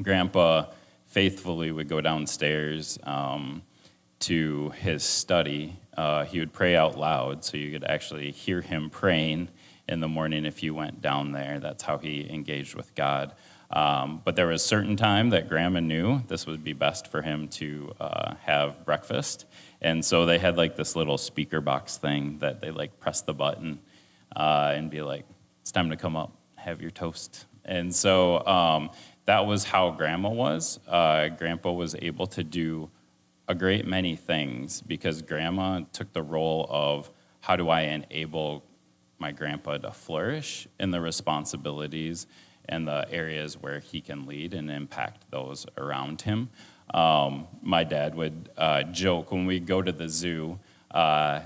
Grandpa faithfully would go downstairs um, to his study. Uh, he would pray out loud, so you could actually hear him praying in the morning if you went down there. That's how he engaged with God. Um, but there was a certain time that grandma knew this would be best for him to uh, have breakfast. And so they had like this little speaker box thing that they like press the button uh, and be like, it's time to come up, have your toast. And so um, that was how grandma was. Uh, grandpa was able to do a great many things because grandma took the role of how do I enable my grandpa to flourish in the responsibilities and the areas where he can lead and impact those around him. Um, my dad would uh, joke when we go to the zoo. Uh,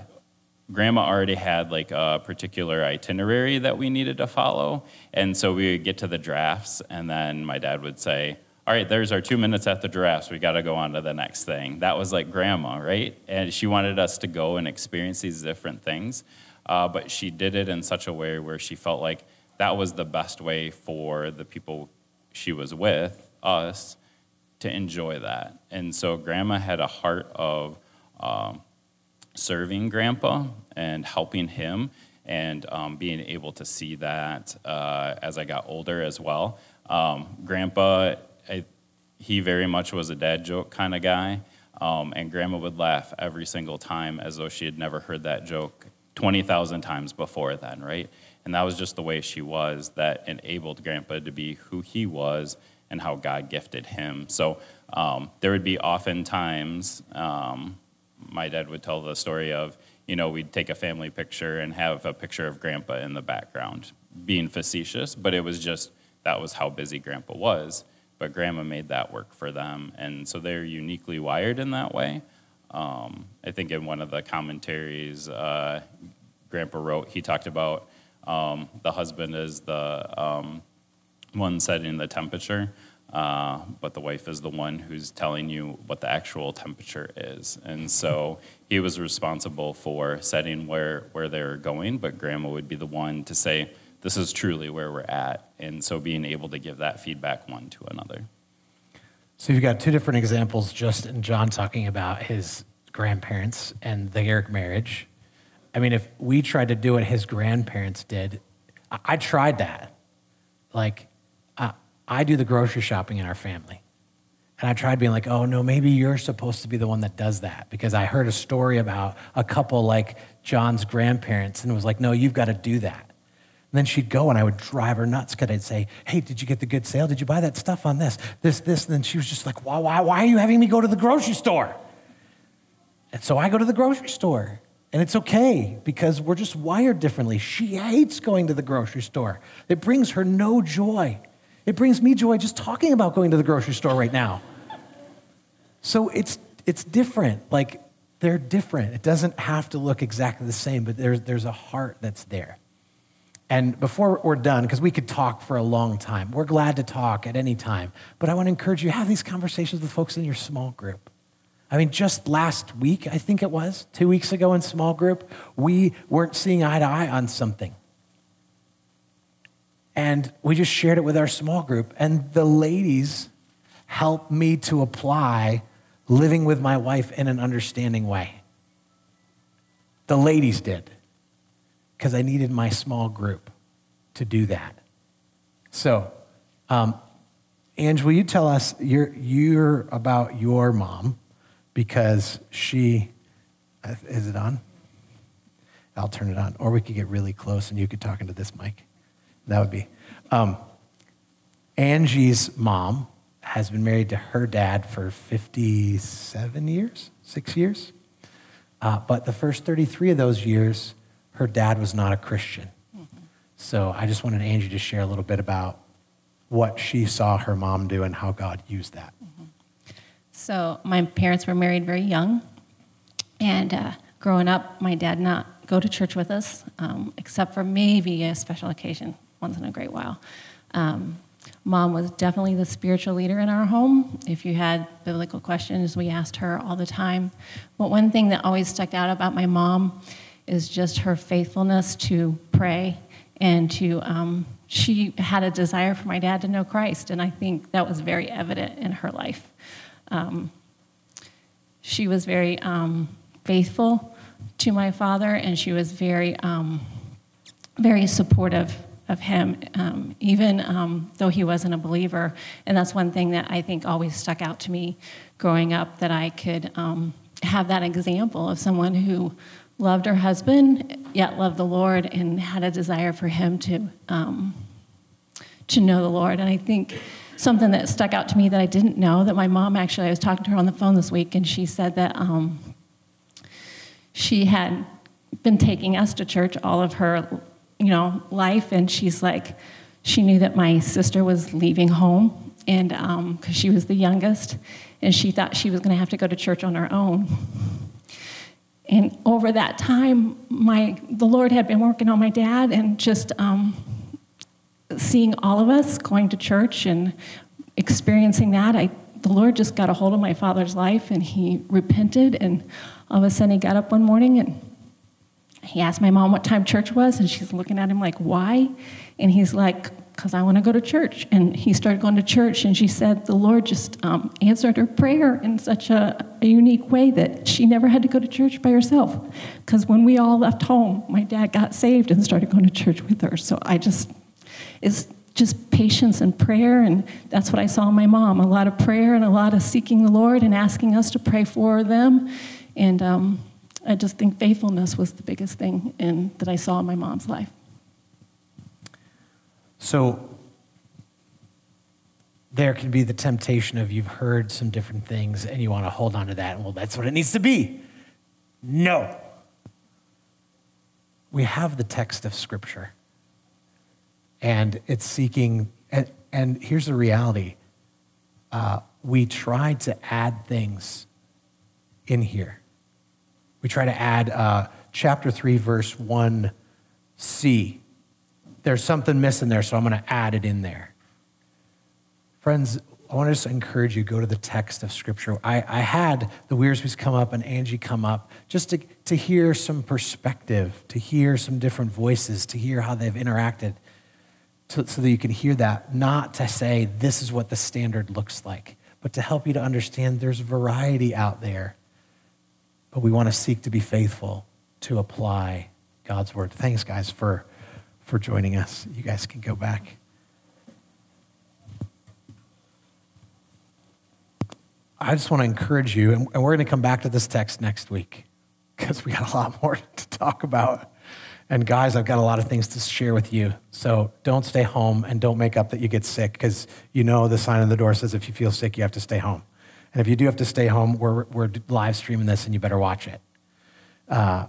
grandma already had like a particular itinerary that we needed to follow, and so we would get to the drafts, and then my dad would say, "All right, there's our two minutes at the giraffes. We got to go on to the next thing." That was like grandma, right? And she wanted us to go and experience these different things, uh, but she did it in such a way where she felt like that was the best way for the people she was with, us, to enjoy that. And so grandma had a heart of um, serving grandpa and helping him and um, being able to see that uh, as I got older as well. Um, grandpa, I, he very much was a dad joke kind of guy. Um, and grandma would laugh every single time as though she had never heard that joke 20,000 times before then, right? And that was just the way she was that enabled Grandpa to be who he was and how God gifted him. So um, there would be often times, um, my dad would tell the story of, you know, we'd take a family picture and have a picture of Grandpa in the background, being facetious, but it was just that was how busy Grandpa was. But Grandma made that work for them. And so they're uniquely wired in that way. Um, I think in one of the commentaries uh, Grandpa wrote, he talked about um, the husband is the um, one setting the temperature, uh, but the wife is the one who's telling you what the actual temperature is. And so he was responsible for setting where, where they're going, but grandma would be the one to say, this is truly where we're at. And so being able to give that feedback one to another. So you've got two different examples, just in John talking about his grandparents and their marriage I mean, if we tried to do what his grandparents did, I, I tried that. Like, I, do the grocery shopping in our family. And I tried being like, oh, no, maybe you're supposed to be the one that does that. Because I heard a story about a couple like John's grandparents, and was like, no, you've got to do that. And then she'd go, and I would drive her nuts because I'd say, hey, did you get the good sale? Did you buy that stuff on this, this, this? And then she was just like, why, why, why are you having me go to the grocery store? And so I go to the grocery store. And it's okay because we're just wired differently. She hates going to the grocery store, it brings her no joy. It brings me joy just talking about going to the grocery store right now. So it's, it's different. Like, they're different. It doesn't have to look exactly the same, but there's, there's a heart that's there. And before we're done, because we could talk for a long time, we're glad to talk at any time. But I want to encourage you have these conversations with folks in your small group. I mean, just last week, I think it was, two weeks ago in small group, we weren't seeing eye to eye on something. And we just shared it with our small group. And the ladies helped me to apply living with my wife in an understanding way. The ladies did, because I needed my small group to do that. So, um, Ange, will you tell us you're, you're about your mom? because she, is it on? I'll turn it on. Or we could get really close and you could talk into this mic. That would be. Um, Angie's mom has been married to her dad for 57 years, six years. Uh, but the first 33 of those years, her dad was not a Christian. So I just wanted Angie to share a little bit about what she saw her mom do and how God used that. So my parents were married very young, and uh, growing up, my dad not go to church with us, um, except for maybe a special occasion once in a great while. Um, mom was definitely the spiritual leader in our home. If you had biblical questions, we asked her all the time. But one thing that always stuck out about my mom is just her faithfulness to pray and to um, she had a desire for my dad to know Christ, and I think that was very evident in her life. Um, she was very um, faithful to my father, and she was very, um, very supportive of him, um, even um, though he wasn't a believer. And that's one thing that I think always stuck out to me growing up that I could um, have that example of someone who loved her husband, yet loved the Lord, and had a desire for him to to know the Lord. And I think something that stuck out to me that I didn't know that my mom actually, I was talking to her on the phone this week, and she said that um, she had been taking us to church all of her, you know, life, and she's like, she knew that my sister was leaving home, and because um, she was the youngest, and she thought she was going to have to go to church on her own. And over that time, my the Lord had been working on my dad, and just um, seeing all of us going to church and experiencing that, I, the Lord just got a hold of my father's life and he repented. And all of a sudden, he got up one morning and he asked my mom what time church was. And she's looking at him like, why? And he's like, because I want to go to church. And he started going to church, and she said the Lord just um, answered her prayer in such a, a, unique way that she never had to go to church by herself. Because when we all left home, my dad got saved and started going to church with her. So I just is just patience and prayer. And that's what I saw in my mom a lot of prayer and a lot of seeking the Lord and asking us to pray for them. And um, I just think faithfulness was the biggest thing in, that I saw in my mom's life. So there can be the temptation of you've heard some different things and you want to hold on to that. And well, that's what it needs to be. No. We have the text of Scripture and it's seeking. And, and here's the reality uh, we try to add things in here. We try to add uh, chapter 3, verse 1c. There's something missing there, so I'm going to add it in there. Friends, I want to just encourage you go to the text of Scripture. I, I had the Wiersbes come up and Angie come up just to, to hear some perspective, to hear some different voices, to hear how they've interacted to, so that you can hear that, not to say this is what the standard looks like, but to help you to understand there's variety out there. But we want to seek to be faithful to apply God's word. Thanks, guys, for, for joining us. You guys can go back. I just want to encourage you, and we're going to come back to this text next week because we got a lot more to talk about. And guys, I've got a lot of things to share with you. So don't stay home and don't make up that you get sick because you know the sign on the door says if you feel sick, you have to stay home. And if you do have to stay home, we're, we're live streaming this and you better watch it. Uh,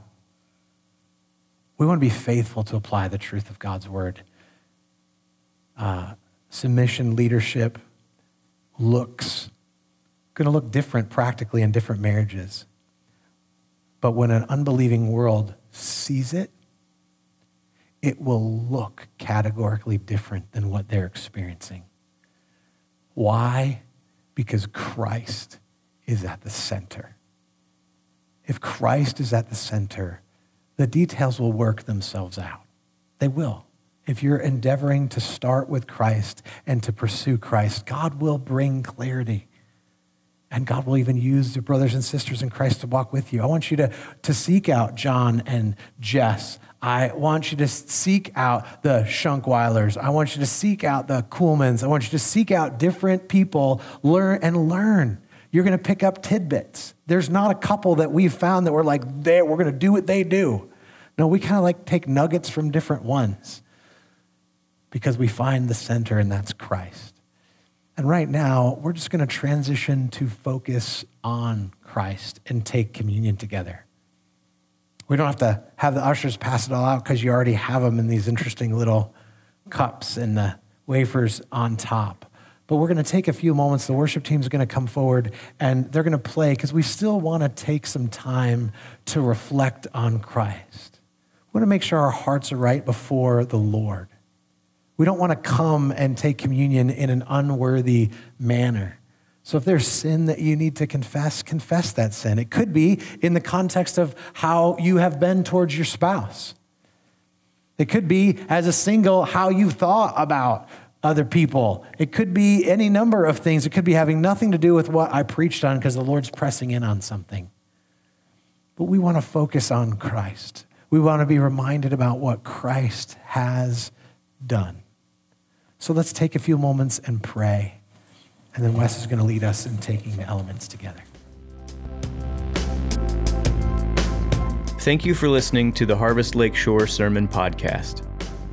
we want to be faithful to apply the truth of God's word. Uh, submission, leadership looks going to look different practically in different marriages. But when an unbelieving world sees it, it will look categorically different than what they're experiencing. Why? Because Christ is at the center. If Christ is at the center, the details will work themselves out. They will. If you're endeavoring to start with Christ and to pursue Christ, God will bring clarity. And God will even use your brothers and sisters in Christ to walk with you. I want you to, to seek out John and Jess I want you to seek out the Shunkweilers. I want you to seek out the Coolmans. I want you to seek out different people, learn and learn. You're going to pick up tidbits. There's not a couple that we've found that we're like, we're going to do what they do. No, we kind of like take nuggets from different ones because we find the center, and that's Christ. And right now, we're just going to transition to focus on Christ and take communion together. We don't have to have the ushers pass it all out because you already have them in these interesting little cups and the wafers on top. But we're going to take a few moments. The worship team is going to come forward and they're going to play because we still want to take some time to reflect on Christ. We want to make sure our hearts are right before the Lord. We don't want to come and take communion in an unworthy manner. So if there's sin that you need to confess, confess that sin. It could be in the context of how you have been towards your spouse. It could be as a single how you've thought about other people. It could be any number of things. It could be having nothing to do with what I preached on because the Lord's pressing in on something. But we want to focus on Christ. We want to be reminded about what Christ has done. So let's take a few moments and pray. And then Wes is going to lead us in taking the elements together. Thank you for listening to the Harvest Lakeshore Sermon Podcast.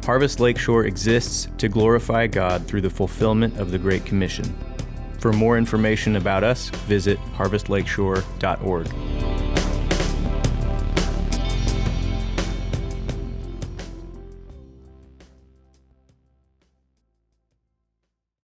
Harvest Lakeshore exists to glorify God through the fulfillment of the Great Commission. For more information about us, visit harvestlakeshore.org.